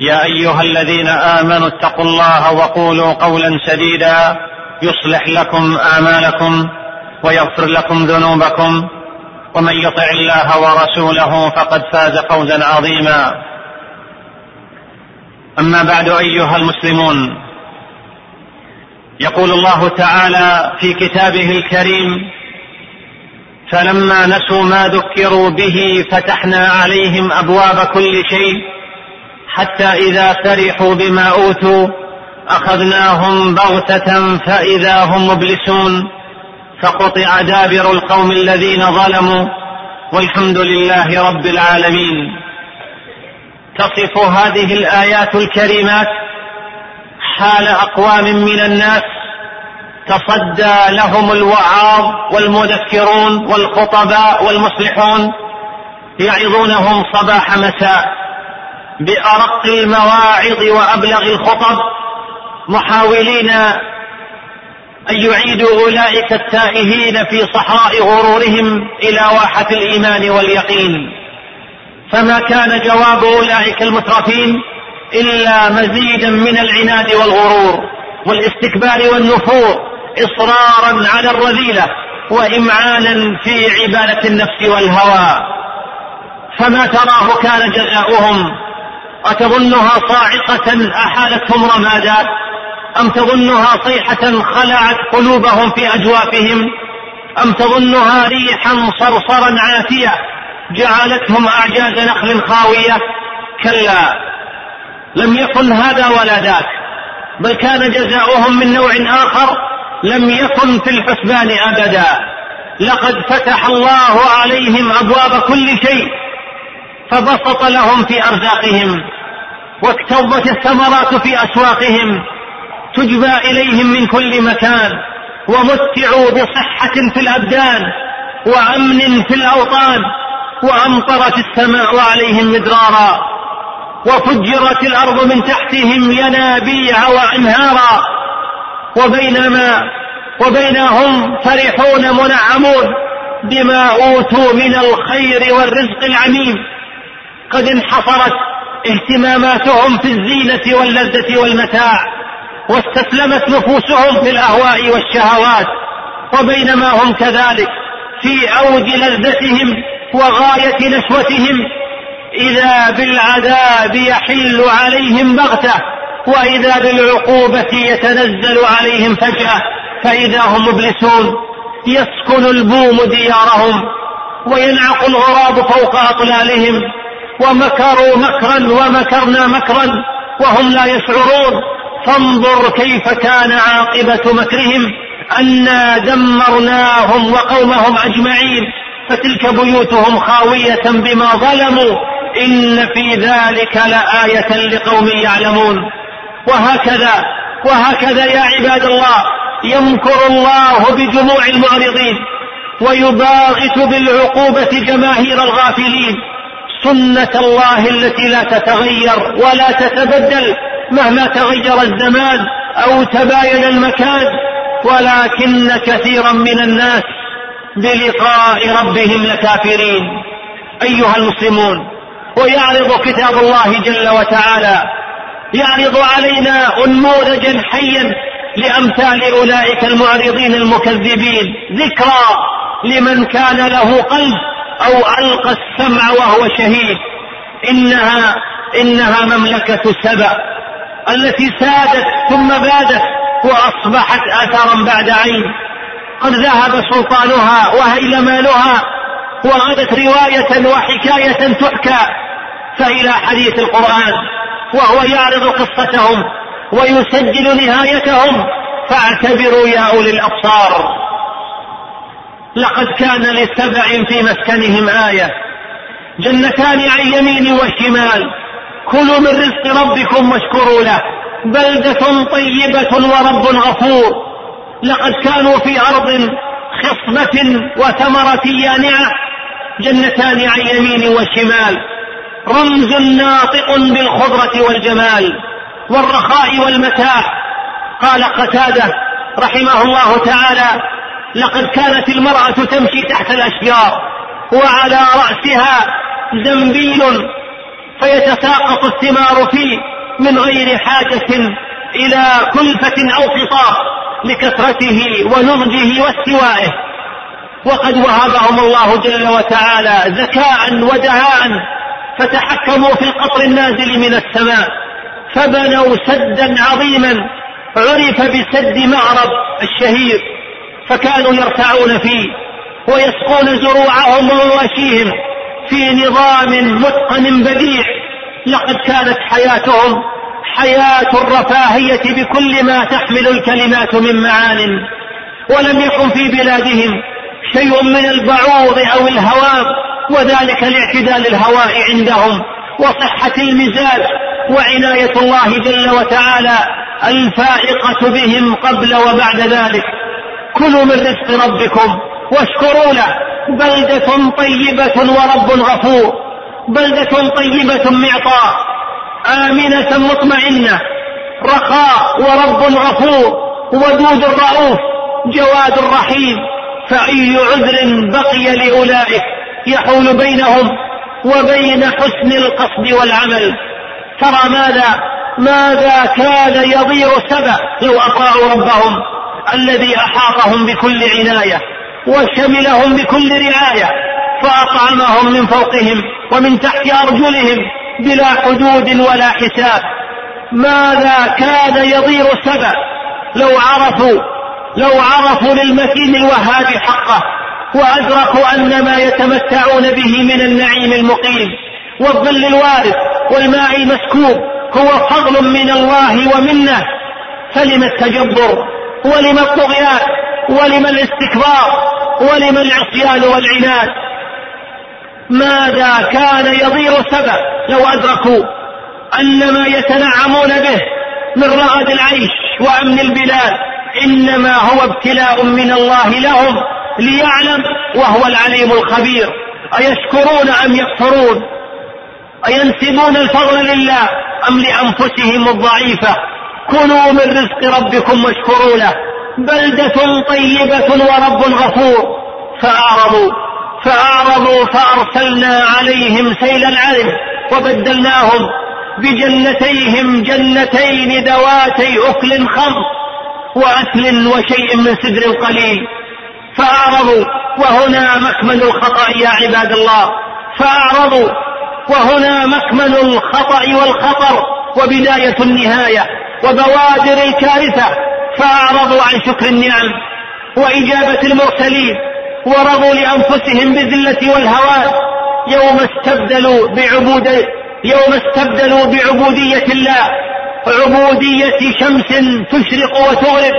يا أيها الذين آمنوا اتقوا الله وقولوا قولا سديدا يصلح لكم أعمالكم ويغفر لكم ذنوبكم ومن يطع الله ورسوله فقد فاز فوزا عظيما. أما بعد أيها المسلمون يقول الله تعالى في كتابه الكريم فلما نسوا ما ذكروا به فتحنا عليهم أبواب كل شيء حتى إذا فرحوا بما أوتوا أخذناهم بغتة فإذا هم مبلسون فقطع دابر القوم الذين ظلموا والحمد لله رب العالمين. تصف هذه الآيات الكريمات حال أقوام من الناس تصدى لهم الوعاظ والمذكرون والخطباء والمصلحون يعظونهم صباح مساء. بأرق المواعظ وأبلغ الخطب محاولين أن يعيدوا أولئك التائهين في صحراء غرورهم إلى واحة الإيمان واليقين. فما كان جواب أولئك المترفين إلا مزيدا من العناد والغرور والاستكبار والنفور إصرارا على الرذيلة وإمعانا في عبادة النفس والهوى. فما تراه كان جزاؤهم أتظنها صاعقة أحالتهم رمادا؟ أم تظنها صيحة خلعت قلوبهم في أجوافهم؟ أم تظنها ريحا صرصرا عاتية جعلتهم أعجاز نخل خاوية؟ كلا لم يكن هذا ولا ذاك بل كان جزاؤهم من نوع آخر لم يكن في الحسبان أبدا. لقد فتح الله عليهم أبواب كل شيء فبسط لهم في أرزاقهم واكتظت الثمرات في أسواقهم تجبى إليهم من كل مكان ومتعوا بصحة في الأبدان وأمن في الأوطان وأمطرت السماء عليهم مدرارا وفجرت الأرض من تحتهم ينابيع وأنهارا وبينما وبينهم فرحون منعمون بما أوتوا من الخير والرزق العميم. قد انحصرت اهتماماتهم في الزينة واللذة والمتاع واستسلمت نفوسهم للأهواء والشهوات وبينما هم كذلك في أوج لذتهم وغاية نشوتهم إذا بالعذاب يحل عليهم بغتة وإذا بالعقوبة يتنزل عليهم فجأة فإذا هم مبلسون يسكن البوم ديارهم وينعق الغراب فوق أطلالهم ومكروا مكرا ومكرنا مكرا وهم لا يشعرون. فانظر كيف كان عاقبة مكرهم أنا دمرناهم وقومهم أجمعين. فتلك بيوتهم خاوية بما ظلموا. إن في ذلك لآية لقوم يعلمون. وهكذا وهكذا يا عباد الله يمكر الله بجموع المعرضين ويباغت بالعقوبة جماهير الغافلين. سنة الله التي لا تتغير ولا تتبدل مهما تغير الزمان أو تباين المكان ولكن كثيرا من الناس بلقاء ربهم لكافرين. أيها المسلمون ويعرض كتاب الله جل وتعالى يعرض علينا أنموذجا حيا لأمثال أولئك المعرضين المكذبين ذكرى لمن كان له قلب أو ألقى السمع وهو شهيد. إنها إنها مملكة سبأ التي سادت ثم بادت وأصبحت أثرا بعد عين. قد ذهب سلطانها وهيل مالها وغدت رواية وحكاية تحكى فإلى حديث القرآن وهو يعرض قصتهم ويسجل نهايتهم. فاعتبروا يا أولي الأبصار. لقد كان لسبع في مسكنهم آية. جنتان عن يمين وشمال. كلوا من رزق ربكم واشكروا له. بلدة طيبة ورب غفور. لقد كانوا في أرض خصبة وثمرة يانعة. جنتان عن يمين وشمال. رمز ناطق بالخضرة والجمال. والرخاء والمتاع. قال قتادة رحمه الله تعالى لقد كانت المرأة تمشي تحت الأشجار وعلى رأسها زنبيل فيتساقط الثمار فيه من غير حاجة إلى كلفة أو قطاع لكثرته ونضجه واستوائه. وقد وهبهم الله جل وتعالى ذكاء ودهاء فتحكموا في القطر النازل من السماء فبنوا سدا عظيما عرف بسد معرب الشهير. فكانوا يرتعون فيه ويسقون زروعهم ومواشيهم في نظام متقن بديع. لقد كانت حياتهم حياة الرفاهية بكل ما تحمل الكلمات من معان ولم يكن في بلادهم شيء من البعوض أو الهوام وذلك لاعتدال الهواء عندهم وصحة المزاج. وعناية الله جل وتعالى الفائقة بهم قبل وبعد ذلك. كلوا من رزق ربكم واشكروا له. بلدة طيبة ورب غفور. بلدة طيبة معطاء آمنة مطمئنة. رخاء ورب غفور. ودود رؤوف جواد رحيم فأي عذر بقي لأولئك يحول بينهم وبين حسن القصد والعمل. ترى ماذا؟ ماذا كان يضير سبأ لو أطاعوا ربهم؟ الذي أحاطهم بكل عناية وشملهم بكل رعاية فأطعمهم من فوقهم ومن تحت أرجلهم بلا حدود ولا حساب. ماذا كان يضير سبأ لو عرفوا لو عرفوا للمتين الوهاب حقه وأدركوا أن ما يتمتعون به من النعيم المقيم والظل الوارد والماء المسكوب هو فضل من الله ومنه. فلم التجبر؟ ولم الطغيان ولم الاستكبار ولم العصيان والعناد. ماذا كان يضير سبأ لو أدركوا أن ما يتنعمون به من رغد العيش وأمن البلاد إنما هو ابتلاء من الله لهم ليعلم وهو العليم الخبير. أيشكرون أم يكفرون؟ أينسبون الفضل لله أم لأنفسهم الضعيفة؟ كلوا من رزق ربكم واشكروا له بلدة طيبة ورب غفور. فأعرضوا فأعرضوا فأرسلنا عليهم سيل العرم وبدلناهم بجنتيهم جنتين ذواتي أكل خمر وأكل وشيء من سدر قليل. فأعرضوا وهنا مكمن الخطأ يا عباد الله. فأعرضوا وهنا مكمن الخطأ والخطر وبداية النهاية. وبوادر الكارثة فأعرضوا عن شكر النعم وإجابة المرسلين ورضوا لأنفسهم بالذلة والهوان يوم استبدلوا بعبود يوم استبدلوا بعبودية الله عبودية شمس تشرق وتغرب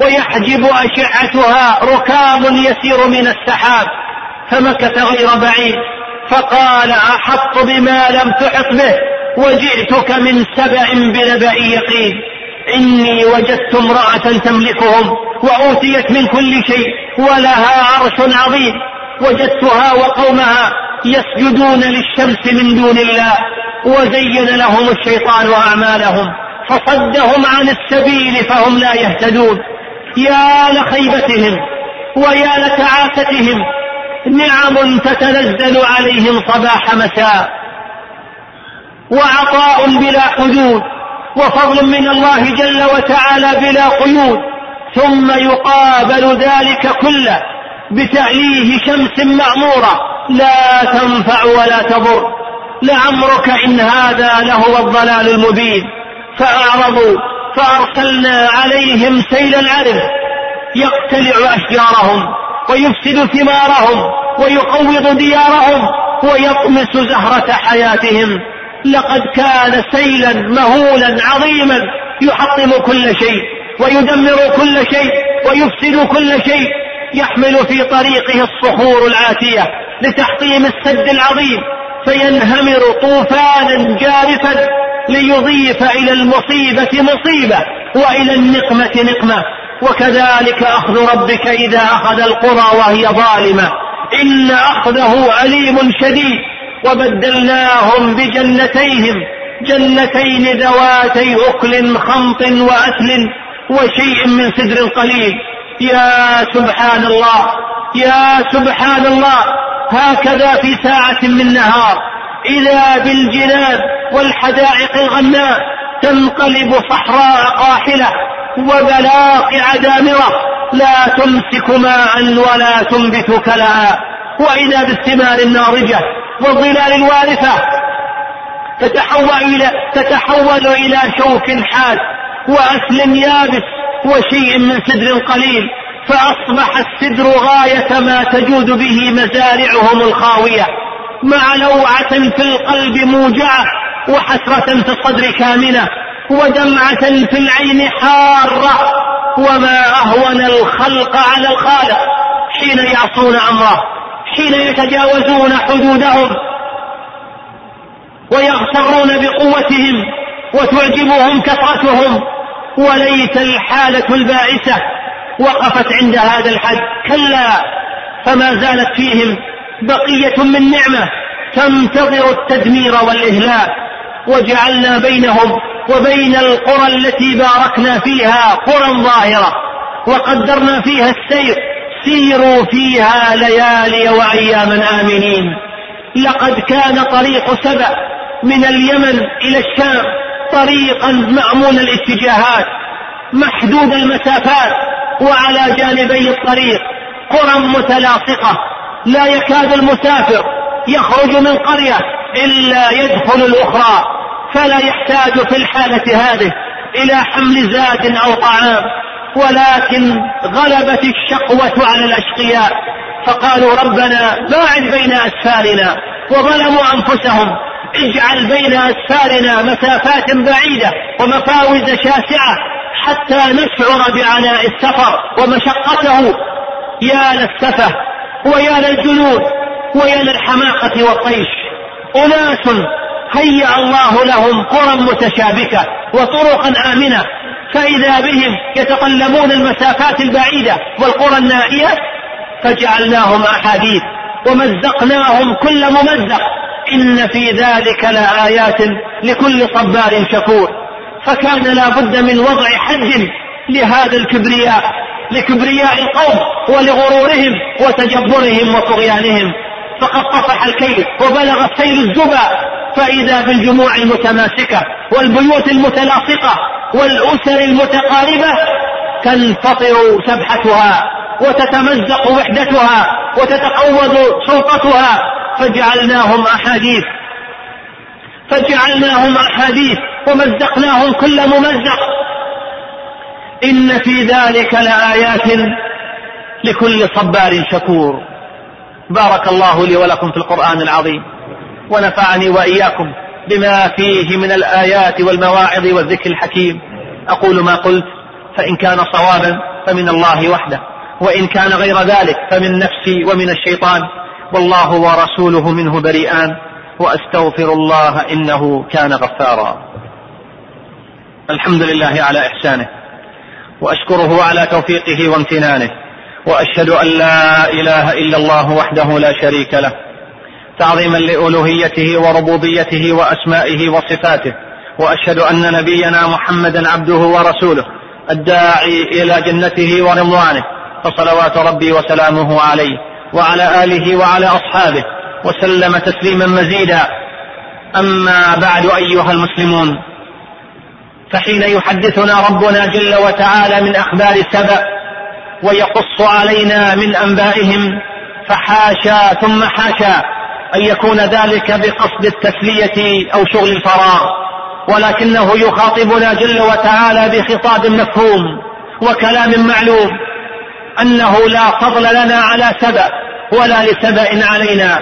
ويحجب أشعتها ركام يسير من السحاب فمكث غير بعيد فقال أحط بما لم تحط به؟ وجئتك من سبأ بنبأ يقين. إني وجدت امرأة تملكهم وأوتيت من كل شيء ولها عرش عظيم. وجدتها وقومها يسجدون للشمس من دون الله. وزين لهم الشيطان أعمالهم. فصدهم عن السبيل فهم لا يهتدون. يا لخيبتهم ويا لتعاستهم. نعم تتنزل عليهم صباح مساء. وعطاء بلا حدود وفضل من الله جل وتعالى بلا قيود ثم يقابل ذلك كله بتأليه شمس معمورة لا تنفع ولا تضر لعمرك إن هذا لهو الضلال المبين. فأعرضوا فأرسلنا عليهم سيل العرم يقتلع أشجارهم ويفسد ثمارهم ويقوض ديارهم ويطمس زهرة حياتهم. لقد كان سيلا مهولا عظيما يحطم كل شيء ويدمر كل شيء ويفسد كل شيء يحمل في طريقه الصخور العاتية لتحطيم السد العظيم فينهمر طوفانا جارفا ليضيف إلى المصيبة مصيبة وإلى النقمة نقمة. وكذلك أخذ ربك إذا أخذ القرى وهي ظالمة. إن أخذه أليم شديد. وبدلناهم بجنتيهم جنتين ذواتي أكل خمط وأثل وشيء من سدر قليل. يا سبحان الله يا سبحان الله هكذا في ساعة من نهار. إذا بالجنان والحدائق الغناء تنقلب صحراء قاحلة وبلاقع دامرة لا تمسك ماء ولا تنبت كلاء. وإذا بالثمار الناضجة والظلال الوارثة. تتحول إلى تتحول إلى شوك حاد وأسل يابس وشيء من سدر قليل فأصبح السدر غاية ما تجود به مزارعهم الخاوية. مع لوعة في القلب موجعة وحسرة في الصدر كامنة ودمعة في العين حارة. وما أهون الخلق على الخالق حين يعصون أمره. حين يتجاوزون حدودهم ويغترون بقوتهم وتعجبهم كثرتهم وليت الحالة البائسة وقفت عند هذا الحد. كلا فما زالت فيهم بقية من نعمة تنتظر التدمير والإهلاك. وجعلنا بينهم وبين القرى التي باركنا فيها قرى ظاهرة وقدرنا فيها السير. سيروا فيها ليالي وأياما آمنين. لقد كان طريق سبأ من اليمن إلى الشام طريقا مأمون الاتجاهات محدود المسافات وعلى جانبي الطريق قرى متلاصقة. لا يكاد المسافر يخرج من قرية إلا يدخل الأخرى فلا يحتاج في الحالة هذه إلى حمل زاد أو طعام. ولكن غلبت الشقوة على الأشقياء. فقالوا ربنا باعد بين أسفارنا وظلموا أنفسهم. اجعل بين أسفارنا مسافات بعيدة ومفاوز شاسعة حتى نشعر بعناء السفر ومشقته. يا للسفة ويا للجنود ويا للحماقة والطيش. أناس هيأ الله لهم قرى متشابكة وطرقا آمنة فإذا بهم يتقلبون المسافات البعيدة والقرى النائية فجعلناهم أحاديث ومزقناهم كل ممزق. إن في ذلك لآيات لكل صبار شكور. فكان لا بد من وضع حد لهذا الكبرياء لكبرياء القوم ولغرورهم وتجبرهم وطغيانهم. فقد طفح الكيل وبلغ السيل الزبا. فإذا بالجموع المتماسكة والبيوت المتلاصقة والأسر المتقاربة تنفطر سبحتها وتتمزق وحدتها وتتقوض سلطتها. فجعلناهم أحاديث فجعلناهم أحاديث ومزقناهم كل ممزق. إن في ذلك لآيات لكل صبار شكور. بارك الله لي ولكم في القرآن العظيم. ونفعني وإياكم بما فيه من الآيات والمواعظ والذكر الحكيم. أقول ما قلت فإن كان صوابا فمن الله وحده وإن كان غير ذلك فمن نفسي ومن الشيطان. والله ورسوله منه بريئان وأستغفر الله إنه كان غفارا. الحمد لله على إحسانه وأشكره على توفيقه وامتنانه وأشهد أن لا إله إلا الله وحده لا شريك له تعظيما لألوهيته وربوبيته وأسمائه وصفاته وأشهد أن نبينا محمدا عبده ورسوله الداعي إلى جنته ورضوانه فصلوات ربي وسلامه عليه وعلى آله وعلى أصحابه وسلم تسليما مزيدا. أما بعد أيها المسلمون فحين يحدثنا ربنا جل وتعالى من أخبار سبأ ويقص علينا من أنبائهم فحاشا ثم حاشا. أن يكون ذلك بقصد التسلية أو شغل الفراغ ولكنه يخاطبنا جل وتعالى بخطاب مفهوم وكلام معلوم أنه لا فضل لنا على سبأ ولا لسبأ علينا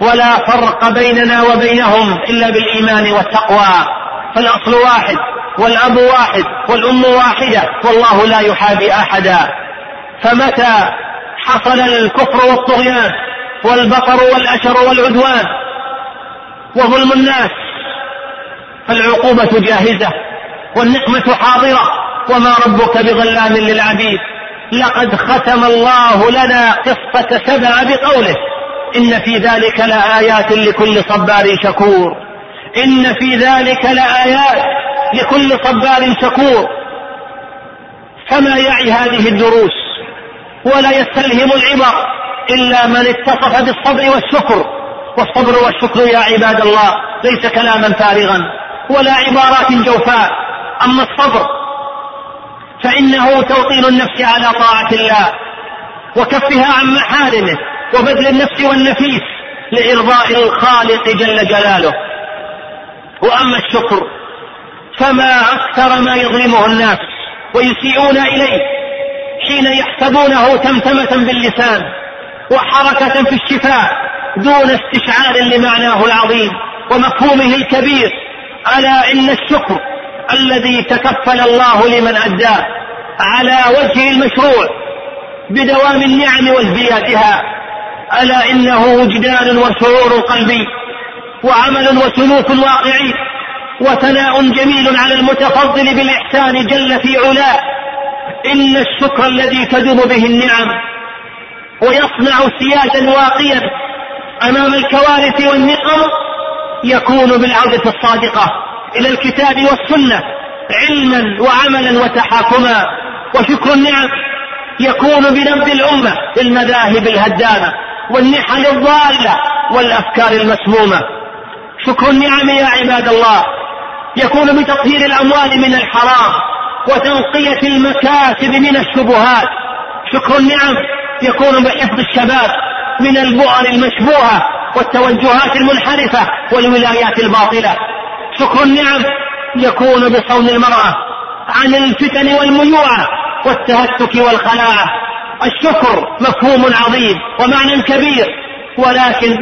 ولا فرق بيننا وبينهم إلا بالإيمان والتقوى فالأصل واحد والأب واحد والأم واحدة والله لا يحابي أحدا. فمتى حصل الكفر والطغيان؟ والبطر والأشر والعدوان وظلم الناس فالعقوبة جاهزة والنقمة حاضرة وما ربك بظلام للعبيد لقد ختم الله لنا قصة سبع بقوله إن في ذلك لآيات لكل صبار شكور إن في ذلك لآيات لكل صبار شكور فما يعي هذه الدروس ولا يستلهم العبر إلا من اتصف بالصبر والشكر. والصبر والشكر يا عباد الله ليس كلاما فارغا ولا عبارات جوفاء. أما الصبر فإنه توطين النفس على طاعة الله وكفها عن محارمه وبذل النفس والنفيس لإرضاء الخالق جل جلاله. وأما الشكر فما أكثر ما يظلمه الناس ويسيئون إليه حين يحسبونه تمتمة باللسان. وحركة في الشفاء دون استشعار لمعناه العظيم ومفهومه الكبير ألا إن الشكر الذي تكفل الله لمن أداه على وجه المشروع بدوام النعم وازديادها ألا إنه وجدان وشعور قلبي وعمل وسلوك واقعي وثناء جميل على المتفضل بالإحسان جل في علاه. إن الشكر الذي تدوم به النعم ويصنع سياجا واقيا أمام الكوارث والنقم يكون بالعودة الصادقة إلى الكتاب والسنة علما وعملا وتحاكما. وشكر النعم يكون بنبذ الأمة بالمذاهب الهدامة والنحل الضالة والأفكار المسمومة. شكر النعم يا عباد الله يكون بتطهير الأموال من الحرام وتنقية المكاسب من الشبهات. شكر النعم يكون بحفظ الشباب من البؤر المشبوهة والتوجهات المنحرفة والولايات الباطلة. شكر النعم يكون بصون المرأة عن الفتن والميوعة والتهتك والخلاعة الشكر مفهوم عظيم ومعنى كبير ولكن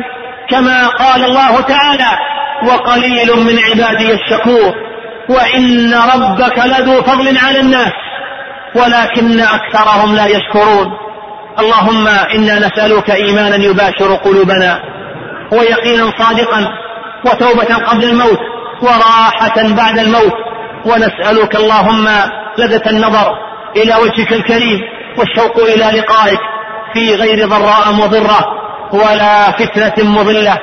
كما قال الله تعالى وقليل من عبادي الشكور وإن ربك لذو فضل على الناس ولكن أكثرهم لا يشكرون. اللهم إنا نسألك إيمانا يباشر قلوبنا ويقينا صادقا وتوبة قبل الموت وراحة بعد الموت ونسألك اللهم لذة النظر إلى وجهك الكريم والشوق إلى لقائك في غير ضراء مضرة ولا فتنة مضلة.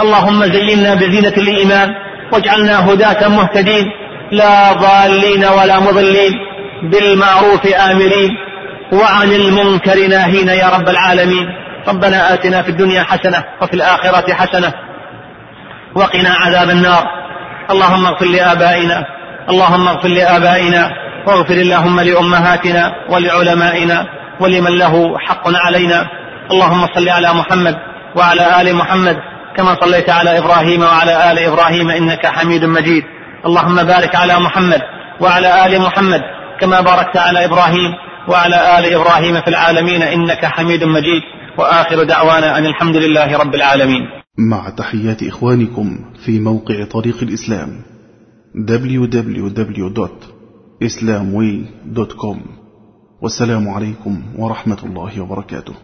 اللهم زينا بزينة الإيمان واجعلنا هداة مهتدين. لا ضالين ولا مضلين. بالمعروف آمرين. وعن المنكر ناهين يا رب العالمين. ربنا آتنا في الدنيا حسنة وفي الآخرة حسنة وقنا عذاب النار. اللهم اغفر لآبائنا اللهم اغفر لآبائنا واغفر اللهم لأمهاتنا ولعلمائنا ولمن له حق علينا. اللهم صل على محمد وعلى آل محمد كما صليت على إبراهيم وعلى آل إبراهيم إنك حميد مجيد. اللهم بارك على محمد وعلى آل محمد كما باركت على إبراهيم. وعلى آل إبراهيم في العالمين إنك حميد مجيد. وآخر دعوانا أن الحمد لله رب العالمين. مع تحيات إخوانكم في موقع طريق الإسلام www.islamway.com والسلام عليكم ورحمة الله وبركاته.